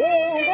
Oh,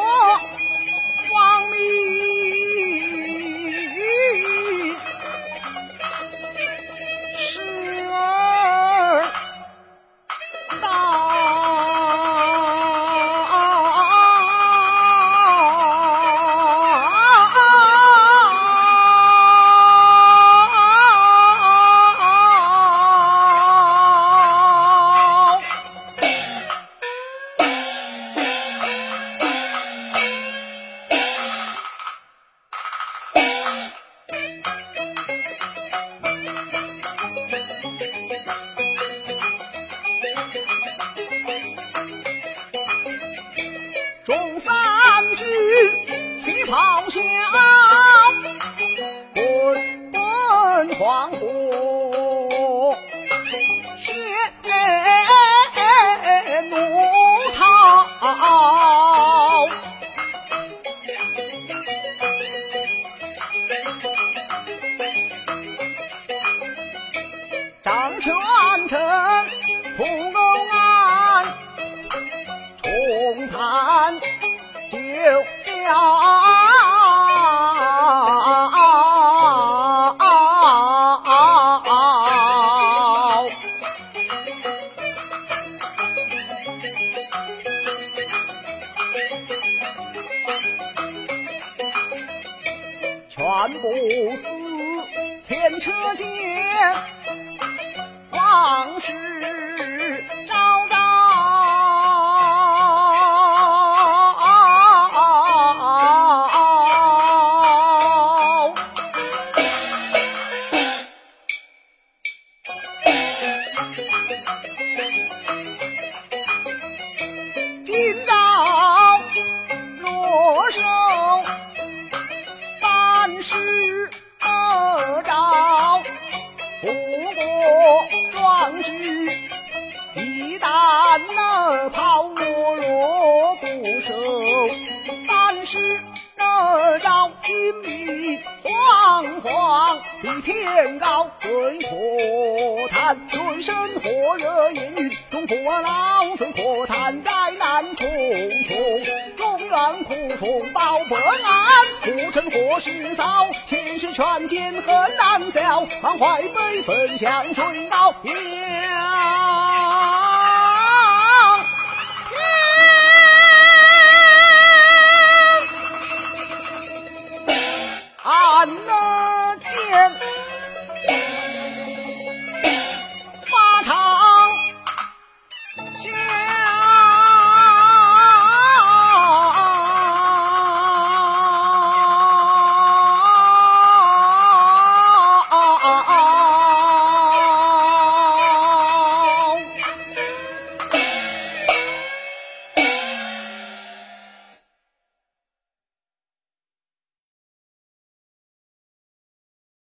三军齐咆哮，滚滚黄河血怒涛。张全成土狗安，重谈旧调。全不死前车间，往事昭昭。一旦那炮落落不收，办事得着军民惶惶比天高，对火炭水深火热烟云，中国老尊可叹灾难重重，中原苦痛报不安，护城河是扫，前世权奸恨难消，满怀悲愤向追悼。嗯，那。